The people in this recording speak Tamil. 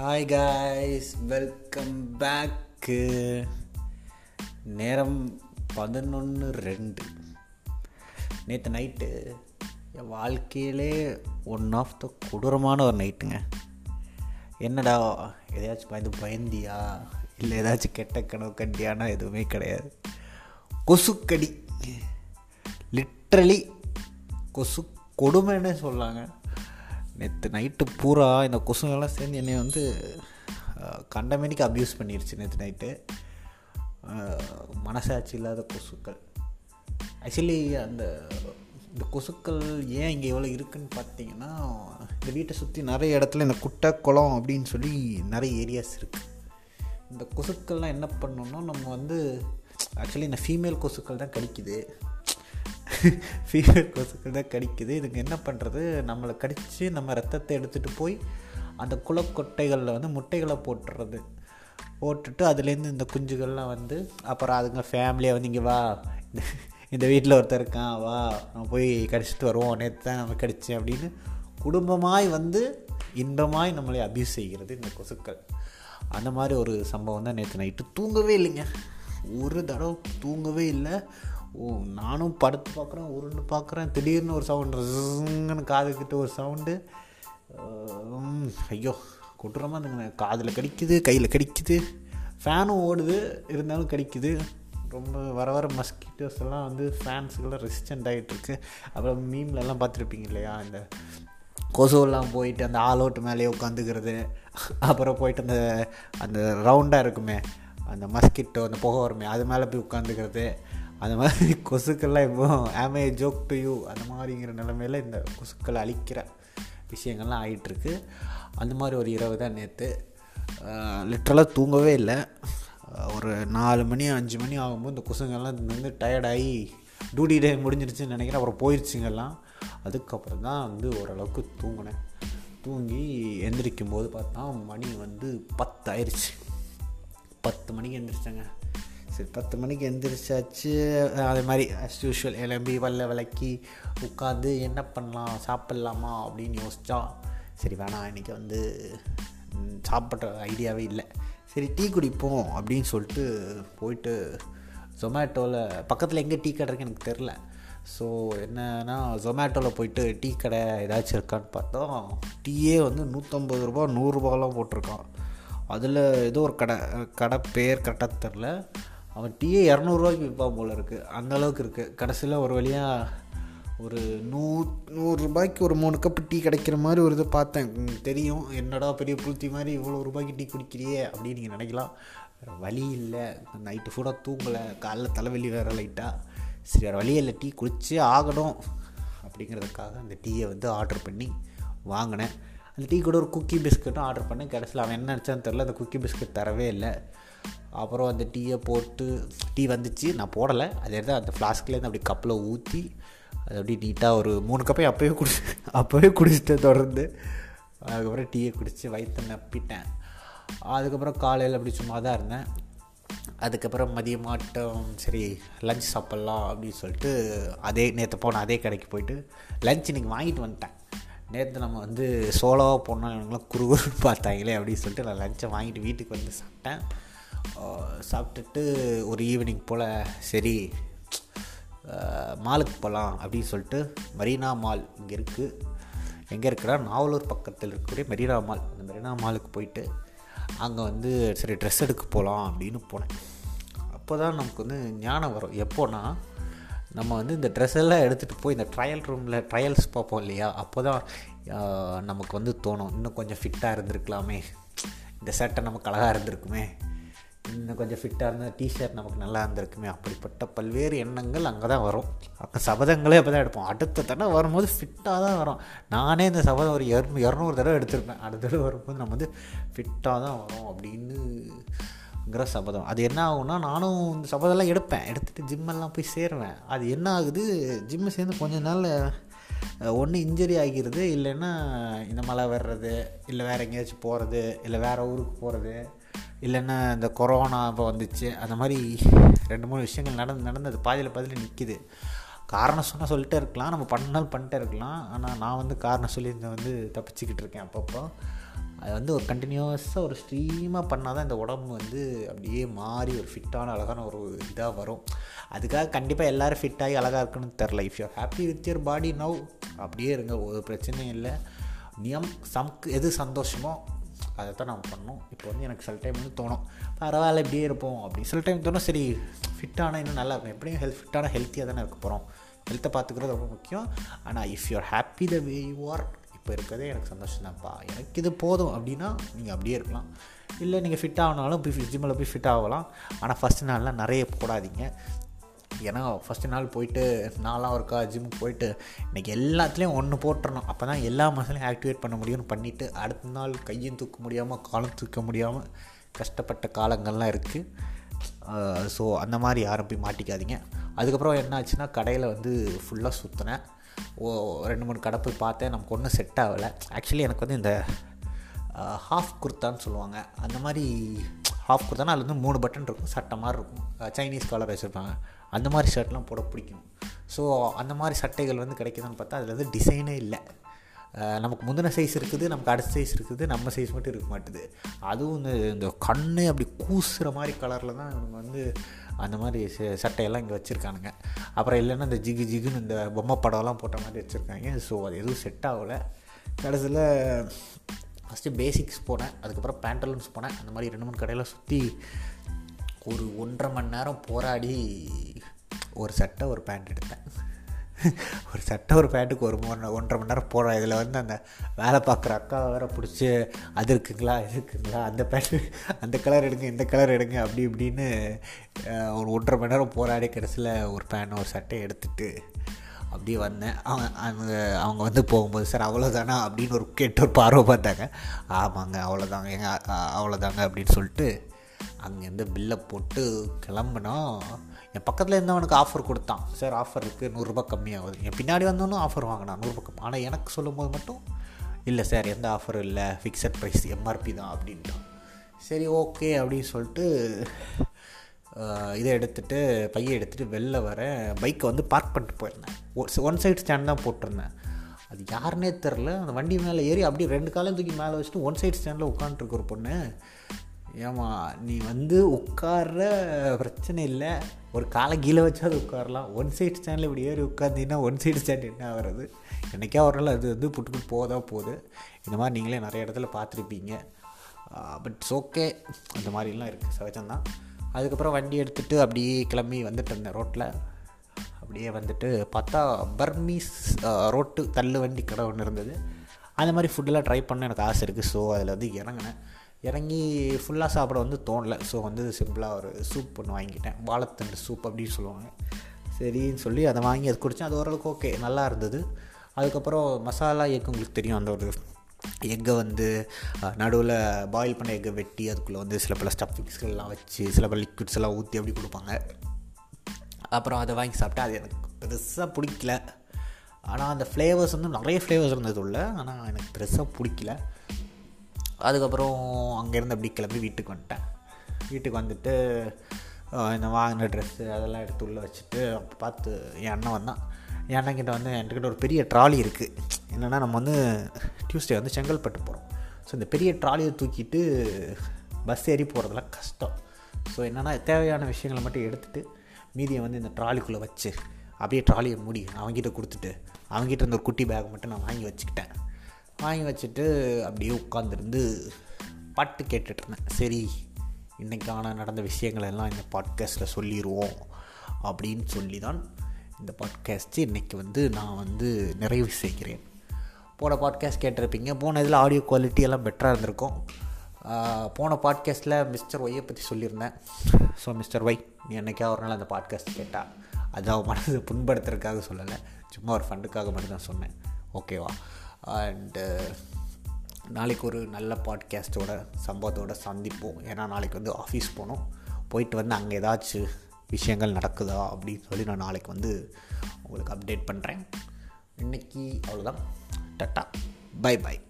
ஹாய் காய்ஸ் வெல்கம் பேக்கு நேரம் பதினொன்று ரெண்டு. நேற்று நைட்டு என் வாழ்க்கையிலே ஒன் ஆஃப் த கொடூரமான ஒரு நைட்டுங்க என்னடா எதையாச்சும் பயந்து பயந்தியா? இல்லை ஏதாச்சும் கெட்ட கனவு கண்டியானா? எதுவுமே கிடையாது. கொசுக்கடி. லிட்ரலி கொசு கொடுமைன்னு சொல்லாங்க. நேற்று நைட்டு பூரா இந்த கொசுங்கெல்லாம் சேர்ந்து என்னை வந்து கண்டமேனிக்கு அப்யூஸ் பண்ணிருச்சு நேற்று நைட்டு மனசாட்சி இல்லாத கொசுக்கள். ஆக்சுவலி அந்த இந்த கொசுக்கள் ஏன் இங்கே எவ்வளோ இருக்குதுன்னு பார்த்தீங்கன்னா இந்த வீட்டை சுற்றி நிறைய இடத்துல இந்த குட்டை குளம் அப்படின்னு சொல்லி நிறைய ஏரியாஸ் இருக்குது இந்த கொசுக்கள்லாம் என்ன பண்ணணும்னா நம்ம வந்து ஆக்சுவலி இந்த ஃபீமேல் கொசுக்கள் தான் கடிக்குது. ஃபீவர் கொசுக்கள் தான் கடிக்குது. இதுக்கு என்ன பண்ணுறது நம்மளை கடித்து நம்ம ரத்தத்தை எடுத்துகிட்டு போய் அந்த குளக்கொட்டைகளில் வந்து முட்டைகளை போட்டுறது. போட்டுட்டு அதுலேருந்து இந்த குஞ்சுகள்லாம் வந்து அப்புறம் அதுங்க ஃபேமிலியாக வந்து இங்கே வா. இந்த வீட்டில் ஒருத்தர் இருக்கான் வா. நம்ம போய் கடிச்சிட்டு வருவோம். நேற்று தான் நம்ம கடித்தேன் அப்படின்னு குடும்பமாய் வந்து இன்பமாய் நம்மளை அபியூஸ் செய்கிறது இந்த கொசுக்கள். அந்த மாதிரி ஒரு சம்பவம் தான் நேற்று நைட்டு. தூங்கவே இல்லைங்க. ஒரு தடவை தூங்கவே இல்லை. ஓ நானும் படுத்து பார்க்குறேன் உருண்டு பார்க்குறேன். திடீர்னு ஒரு சவுண்டு காதுக்கிட்ட ஒரு சவுண்டு. ஐயோ கொட்டுறமாக இருந்துங்க காதில் கடிக்குது கையில் கடிக்குது. ஃபேனும் ஓடுது இருந்தாலும் கடிக்குது. ரொம்ப வர வர மஸ்கிட்டோஸ் எல்லாம் வந்து ஃபேன்ஸுக்கெல்லாம் ரெசிஸ்டண்ட் ஆகிட்டுருக்கு அப்புறம் மீம்லெல்லாம் பார்த்துருப்பீங்க இல்லையா? இந்த கொசுவெல்லாம் போயிட்டு அந்த ஆல் அவுட் மேலேயே உட்காந்துக்கிறது. அப்புறம் போயிட்டு அந்த அந்த ரவுண்டாக இருக்குமே. அந்த மஸ்கிட்டோ அந்த புகை வருமே அது மேலே போய் உட்காந்துக்கிறது. அந்த மாதிரி கொசுக்கள்லாம் இப்போ ஆமே ஜோக் டு யூ அந்த மாதிரிங்கிற நிலமையில் இந்த கொசுக்களை அழிக்கிற விஷயங்கள்லாம் ஆகிட்டுருக்கு அந்த மாதிரி ஒரு இரவு தான் நேற்று லிட்ரலாக தூங்கவே இல்லை. ஒரு நாலு மணி அஞ்சு மணி ஆகும்போது இந்த கொசுங்கள்லாம் வந்து டயர்டாகி டியூட்டி டே முடிஞ்சிருச்சுன்னு நினைக்கிறேன். அப்புறம் போயிடுச்சுங்கெல்லாம் அதுக்கப்புறம் தான் வந்து ஓரளவுக்கு தூங்கினேன். தூங்கி எந்திரிக்கும் போது பார்த்தா மணி வந்து பத்து ஆயிடுச்சு பத்து மணிக்கு எந்திரிச்சேங்க. சரி பத்து மணிக்கு எந்திரிச்சாச்சு. அதே மாதிரி அஸ் யூஷுவல் எலம்பி வல்ல விளக்கி உட்காந்து என்ன பண்ணலாம் சாப்பிட்லாமா அப்படின்னு யோசித்தா சரி வேணாம் இன்றைக்கி வந்து சாப்பிட்ற ஐடியாவே இல்லை. சரி டீ குடிப்போம் அப்படின்னு சொல்லிட்டு போயிட்டு ஜொமேட்டோவில் பக்கத்தில் எங்கே டீ கடை இருக்குன்னு எனக்கு தெரில ஸோ என்னன்னா ஜொமேட்டோவில் போயிட்டு டீ கடை ஏதாச்சும் இருக்கான்னு பார்த்தோம். டீயே வந்து நூற்றம்பது ரூபா நூறுரூபாலாம் போட்டிருக்கான். அதில் ஏதோ ஒரு கடை கடை பேர் கரெக்டாக தெரில அவன் டீயே இரநூறுவாய்க்கு விற்பான் போல் இருக்குது அந்தளவுக்கு இருக்குது கடைசியில் ஒரு வழியாக ஒரு நூ நூறுரூபாய்க்கு ஒரு மூணு கப்பு டீ கிடைக்கிற மாதிரி ஒரு இதை பார்த்தேன். தெரியும். என்னடா பெரிய புளுத்தி மாதிரி இவ்வளோ ரூபாய்க்கு டீ குடிக்கிறியே அப்படின்னு நீங்கள் நினைக்கலாம். வேறு வழி இல்லை. நைட்டு ஃபுல்லாக தூங்கலை. காலைல தலைவலி வேறு லைட்டாக சரி வேறு வழி இல்லை. டீ குடிச்சே ஆகணும் அப்படிங்கிறதுக்காக அந்த டீயை வந்து ஆர்டர் பண்ணி வாங்கினேன். அந்த டீ கூட ஒரு குக்கி பிஸ்கட்டும் ஆர்டர் பண்ணேன். கடைசியில் அவன் என்ன நினச்சான்னு தெரில அந்த குக்கி பிஸ்கட் தரவே இல்லை. அப்புறம் அந்த டீயை போட்டு டீ வந்துச்சு. நான் போடலை. அதே தான் அந்த ஃப்ளாஸ்க்லேருந்து அப்படி கப்பில் ஊற்றி அது அப்படி நீட்டாக ஒரு மூணு கப்பையும் அப்போயே குடி அப்போவே குடிச்சிட்டு தொடர்ந்து. அதுக்கப்புறம் டீயை குடித்து வயிற்று நப்பிட்டேன். அதுக்கப்புறம் காலையில் அப்படி சும்மா தான் இருந்தேன். அதுக்கப்புறம் மதியம் மாட்டம் சரி லஞ்ச் சாப்பிட்லாம் அப்படின்னு சொல்லிட்டு அதே நேற்று போன அதே கடைக்கு போயிட்டு லஞ்ச் இன்றைக்கி வாங்கிட்டு வந்துட்டேன். நேற்று நம்ம வந்து சோலோவாக போனால் இவங்களாம் குறுகுறுன்னு பார்த்தாங்களே அப்படின்னு சொல்லிட்டு நான் லஞ்சை வாங்கிட்டு வீட்டுக்கு வந்து சாப்பிட்டேன். சாப்பிட்டுட்டு ஒரு ஈவினிங் போல் சரி மாலுக்கு போகலாம் அப்படின்னு சொல்லிட்டு மரீனா மால் இங்கே இருக்குது எங்கே இருக்கிறா நாவலூர் பக்கத்தில் இருக்கக்கூடிய மெரினா மால் அந்த மெரினா மாலுக்கு போயிட்டு அங்கே வந்து சரி ட்ரெஸ் எடுக்க போகலாம் அப்படின்னு போனேன். அப்போ தான் நமக்கு வந்து ஞானம் வரும். எப்போனா நம்ம வந்து இந்த ட்ரெஸ் எல்லாம் எடுத்துகிட்டு போய் இந்த ட்ரையல் ரூமில் ட்ரையல்ஸ் பார்ப்போம் இல்லையா? அப்போ தான் நமக்கு வந்து தோணும். இன்னும் கொஞ்சம் ஃபிட்டாக இருந்திருக்கலாமே. இந்த சட்டை நமக்கு அழகாக இருந்திருக்குமே. இன்னும் கொஞ்சம் ஃபிட்டாக இருந்தால் டிஷர்ட் நமக்கு நல்லா இருந்திருக்குமே. அப்படிப்பட்ட பல்வேறு எண்ணங்கள் அங்கே தான் வரும். அப்போ சபதங்களே அப்போ தான் எடுப்போம். அடுத்த தடவை வரும்போது ஃபிட்டாக தான் வரும். நானே இந்த சபதம் ஒரு இரநூ இரநூறு தடவை எடுத்திருப்பேன். அடுத்த தடவை வரும்போது நம்ம வந்து ஃபிட்டாக தான் வரும் அப்படின்னு அப்படின்னுங்கிற சபதம். அது என்ன ஆகும்னா நானும் இந்த சபதம்லாம் எடுப்பேன். எடுத்துகிட்டு ஜிம்மெல்லாம் போய் சேருவேன். அது என்ன ஆகுது? ஜிம்மு சேர்ந்து கொஞ்ச நாள் ஒன்று இன்ஜரி ஆகிடுது இல்லைன்னா இந்த மழை வர்றது இல்லை வேறு எங்கேயாச்சும் போகிறது இல்லை வேறு ஊருக்கு போகிறது இல்லைன்னா இந்த கொரோனா இப்போ வந்துச்சு. அந்த மாதிரி ரெண்டு மூணு விஷயங்கள் நடந்து நடந்து அது பாதியில் பாதியில் நிற்கிது காரணம் சொன்னால் சொல்லிட்டே இருக்கலாம். நம்ம பண்ணால் பண்ணிட்டே இருக்கலாம். ஆனால் நான் வந்து காரணம் சொல்லி இந்த வந்து தப்பிச்சுக்கிட்டு இருக்கேன் அப்பப்போ. அது வந்து ஒரு கண்டினியூஸாக ஒரு ஸ்ட்ரீமாக பண்ணால் தான் இந்த உடம்பு வந்து அப்படியே மாறி ஒரு ஃபிட்டான அழகான ஒரு இதாக வரும். அதுக்காக கண்டிப்பாக எல்லோரும் ஃபிட்டாகி அழகாக இருக்குன்னு தெரில if you happy with your body now அப்படியே இருங்க. ஒரு பிரச்சனையும் இல்லை. நியம் சம்க்கு எது சந்தோஷமோ அதை தான் நம்ம பண்ணோம் இப்போ வந்து எனக்கு சில டைம் வந்து தோணும். பரவாயில்ல இப்படியே இருப்போம். அப்படி சில டைம் தோணும் சரி ஃபிட்டான இன்னும் நல்லா இருக்கும். எப்படியும் ஹெல்த் ஃபிட்டான ஹெல்த்தியாக தானே இருக்க போகிறோம் ஹெல்த்தை பார்த்துக்கிறது ரொம்ப முக்கியம். ஆனால் if you're happy the way you are இப்போ இருக்கிறதே எனக்கு சந்தோஷம் தான்ப்பா எனக்கு இது போதும் அப்படின்னா நீங்கள் அப்படியே இருக்கலாம். இல்லை நீங்கள் ஃபிட் ஆகினாலும் போய் ஜிம்மில் போய் ஃபிட் ஆகலாம். ஆனால் ஃபஸ்ட் நாள்லாம் நிறைய போடாதீங்க. ஏன்னா ஃபஸ்ட்டு நாள் போயிட்டு நாலாம் இருக்கா ஜிம்முக்கு போயிட்டு இன்றைக்கி எல்லாத்துலேயும் ஒன்று போட்டுறணும். அப்போ தான் எல்லா மசிலையும் ஆக்டிவேட் பண்ண முடியும்னு பண்ணிவிட்டு அடுத்த நாள் கையும் தூக்க முடியாமல் காலம் தூக்க முடியாமல் கஷ்டப்பட்ட காலங்கள்லாம் இருக்குது ஸோ அந்த மாதிரி யாரும் போய் மாட்டிக்காதீங்க. அதுக்கப்புறம் என்ன ஆச்சுன்னா கடையில் வந்து ஃபுல்லாக சுற்றினேன் ஓ ரெண்டு மூணு கடை போய் பார்த்தேன். நமக்கு ஒன்றும் செட் ஆகலை. ஆக்சுவலி எனக்கு வந்து இந்த ஹாஃப் குர்த்தான்னு சொல்லுவாங்க. அந்த மாதிரி ஹாஃப் குர்த்தானா அதில் வந்து மூணு பட்டன் இருக்கும். சட்டை மாதிரி இருக்கும். சைனீஸ் கலர் வச்சுருப்பாங்க. அந்த மாதிரி ஷர்ட்லாம் போட பிடிக்கும். ஸோ அந்த மாதிரி சட்டைகள் வந்து கிடைக்குதுன்னு பார்த்தா அதில் வந்து டிசைனே இல்லை. நமக்கு முந்தின சைஸ் இருக்குது நமக்கு அடுத்த சைஸ் இருக்குது நம்ம சைஸ் மட்டும் இருக்க மாட்டுது. அதுவும் இந்த இந்த கண்ணு அப்படி கூசுகிற மாதிரி கலரில் தான் நம்ம வந்து அந்த மாதிரி சட்டையெல்லாம் இங்கே வச்சுருக்கானுங்க. அப்புறம் இல்லைன்னா இந்த ஜிகு ஜிகுன்னு இந்த பொம்மை படம்லாம் போட்ட மாதிரி வச்சுருக்காங்க. ஸோ அது எதுவும் செட் ஆகலை. கடைசியில் ஃபஸ்ட்டு பேசிக்ஸ் போனேன். அதுக்கப்புறம் பேண்டலூன்ஸ் போனேன். அந்த மாதிரி ரெண்டு மூணு கடையில் சுற்றி ஒரு ஒன்றரை மணி நேரம் போராடி ஒரு சட்டை ஒரு பேண்ட் எடுத்தேன். ஒரு சட்டை ஒரு பேண்ட்டுக்கு ஒரு மூணு ஒன்றரை மணி நேரம் போகிறோம் இதில் வந்து அந்த வேலை பார்க்குற அக்கா வேற பிடிச்சி அது இருக்குங்களா? இது இருக்குங்களா? அந்த பேண்ட்டு அந்த கலர் எடுங்க இந்த கலர் எடுங்க அப்படி இப்படின்னு ஒரு ஒன்றரை மணி நேரம் போராடி கடைசியில் ஒரு பேண்ட் ஒரு சட்டையை எடுத்துகிட்டு அப்படியே வந்தேன். அவங்க அவங்க வந்து போகும்போது சார் அவ்வளோதானா அப்படின்னு ஒரு கேட்டு ஒரு பார்வை பார்த்தாங்க. ஆமாங்க அவ்வளோதாங்க எங்கள் அவ்வளோதாங்க அப்படின்னு சொல்லிட்டு அங்கேருந்து பில்லை போட்டு கிளம்புனோம். என் பக்கத்தில் இருந்தவனுக்கு ஆஃபர் கொடுத்தான். சார் ஆஃபர் இருக்குது நூறுரூபா கம்மியாகுது. என் பின்னாடி வந்தவனும் ஆஃபர் வாங்கினான் நூறுரூபா கம்மி. ஆனால் எனக்கு சொல்லும்போது மட்டும் இல்லை சார் எந்த ஆஃபரும் இல்லை. ஃபிக்ஸட் ப்ரைஸ் எம்ஆர்பி தான் அப்படின்ட்டான். சரி ஓகே அப்படின்னு சொல்லிட்டு இதை எடுத்துகிட்டு பையை எடுத்துகிட்டு வெளில வர பைக்கை வந்து பார்க் பண்ணிட்டு போயிருந்தேன். ஒன் சைடு ஸ்டாண்ட் தான் போட்டிருந்தேன். அது யாருன்னே தெரில அந்த வண்டி மேலே ஏறி அப்படியே ரெண்டு காலையும் தூக்கி மேலே வச்சுட்டு ஒன் சைடு ஸ்டாண்டில் உட்காந்துருக்கு ஒரு பொண்ணு ஏமா நீ வந்து உட்கார்ற பிரச்சனை இல்லை. ஒரு காலை கீழே வச்சாது உட்காரலாம். ஒன் சைடு ஸ்டாண்டில் இப்படி ஏறி உட்காந்திங்கன்னா ஒன் சைடு ஸ்டாண்ட் என்ன ஆகிறது? என்றைக்கா ஒரு நாள் அது வந்து புட்டுக்கு போதா போகுது. இந்த மாதிரி நீங்களே நிறைய இடத்துல பார்த்துருப்பீங்க. பட் ஓகே அந்த மாதிரிலாம் இருக்குது சகஜம்தான். அதுக்கப்புறம் வண்டி எடுத்துகிட்டு அப்படியே கிளம்பி வந்துட்டு இருந்தேன் ரோட்டில் அப்படியே வந்துட்டு பார்த்தா பர்மீஸ் ரோட்டு தள்ளு வண்டி கடை ஒன்று இருந்தது. அந்த மாதிரி ஃபுட்டெல்லாம் ட்ரை பண்ண எனக்கு ஆசை இருக்குது ஸோ அதில் வந்து இறங்கினேன். இறங்கி ஃபுல்லாக சாப்பிட வந்து தோணலை. ஸோ வந்து சிம்பிளாக ஒரு சூப் ஒன்று வாங்கிட்டேன் வாழைத்தண்டு சூப் அப்படின்னு சொல்லுவாங்க. சரின்னு சொல்லி அதை வாங்கி அது குடித்தேன் அது ஓரளவுக்கு ஓகே நல்லா இருந்தது. அதுக்கப்புறம் மசாலா எக் உங்களுக்கு தெரியும். அந்த ஒரு எக்கை வந்து நடுவில் பாயில் பண்ண எக்கை வெட்டி அதுக்குள்ளே வந்து சில பல ஸ்டஃபிங்ஸ்கள்லாம் வச்சு சில பல லிக்விட்ஸ் எல்லாம் ஊற்றி அப்படி கொடுப்பாங்க. அப்புறம் அதை வாங்கி சாப்பிட்டா அது எனக்கு பெருசாக பிடிக்கல. ஆனால் அந்த ஃப்ளேவர்ஸ் வந்து நிறைய ஃப்ளேவர்ஸ் இருந்தது உள்ள. ஆனால் எனக்கு பெருசாக பிடிக்கல. அதுக்கப்புறம் அங்கேருந்து அப்படி கிளம்பி வீட்டுக்கு வந்துட்டேன். வீட்டுக்கு வந்துட்டு இந்த வாங்கின ட்ரெஸ்ஸு அதெல்லாம் எடுத்து உள்ளே வச்சுட்டு அப்போ பார்த்து என் அண்ணன் வந்தான். என் அண்ணன்கிட்ட வந்து என்கிட்ட ஒரு பெரிய ட்ராலி இருக்குது என்னென்னா நம்ம வந்து டியூஸ்டே வந்து செங்கல்பட்டு போகிறோம் ஸோ இந்த பெரிய ட்ராலியை தூக்கிட்டு பஸ் ஏறி போகிறதுலாம் கஷ்டம். ஸோ என்னென்னா தேவையான விஷயங்களை மட்டும் எடுத்துகிட்டு மீதியை வந்து இந்த ட்ராலிக்குள்ளே வச்சு அப்படியே ட்ராலியை மூடி அவங்ககிட்ட கொடுத்துட்டு அவங்ககிட்ட இருந்த ஒரு குட்டி பேக் மட்டும் நான் வாங்கி வச்சுக்கிட்டேன். வாங்கி வச்சுட்டு அப்படியே உட்காந்துருந்து பாட்டு கேட்டுட்ருந்தேன் சரி இன்றைக்கான நடந்த விஷயங்களெல்லாம் இந்த பாட்காஸ்ட்டில் சொல்லிடுவோம் அப்படின்னு சொல்லி தான் இந்த பாட்காஸ்ட்டு இன்றைக்கி வந்து நான் வந்து நிறைவு செய்கிறேன். போன பாட்காஸ்ட் கேட்டிருப்பீங்க. போன இதில் ஆடியோ குவாலிட்டி எல்லாம் பெட்டராக இருந்திருக்கும். போன பாட்காஸ்ட்டில் மிஸ்டர் ஒய்யை பற்றி சொல்லியிருந்தேன். ஸோ மிஸ்டர் ஒய் நீ என்றைக்கா ஒரு நாள் அந்த பாட்காஸ்ட் கேட்டால் அது அவன் மனது புண்படுத்துறதுக்காக சொல்லலை. சும்மா ஒரு ஃபண்டுக்காக மட்டும் தான் சொன்னேன் ஓகேவா அண்டு uh, நாளைக்கு ஒரு நல்ல பாட்காஸ்ட்டோட சம்பவத்தோட சந்திப்போம். ஏன்னா நாளைக்கு வந்து ஆஃபீஸ் போகணும். போயிட்டு வந்து அங்கே ஏதாச்சும் விஷயங்கள் நடக்குதா அப்படின்னு சொல்லி நான் நாளைக்கு வந்து உங்களுக்கு அப்டேட் பண்ணுறேன் இன்றைக்கி அவ்வளோதான் டட்டா. By by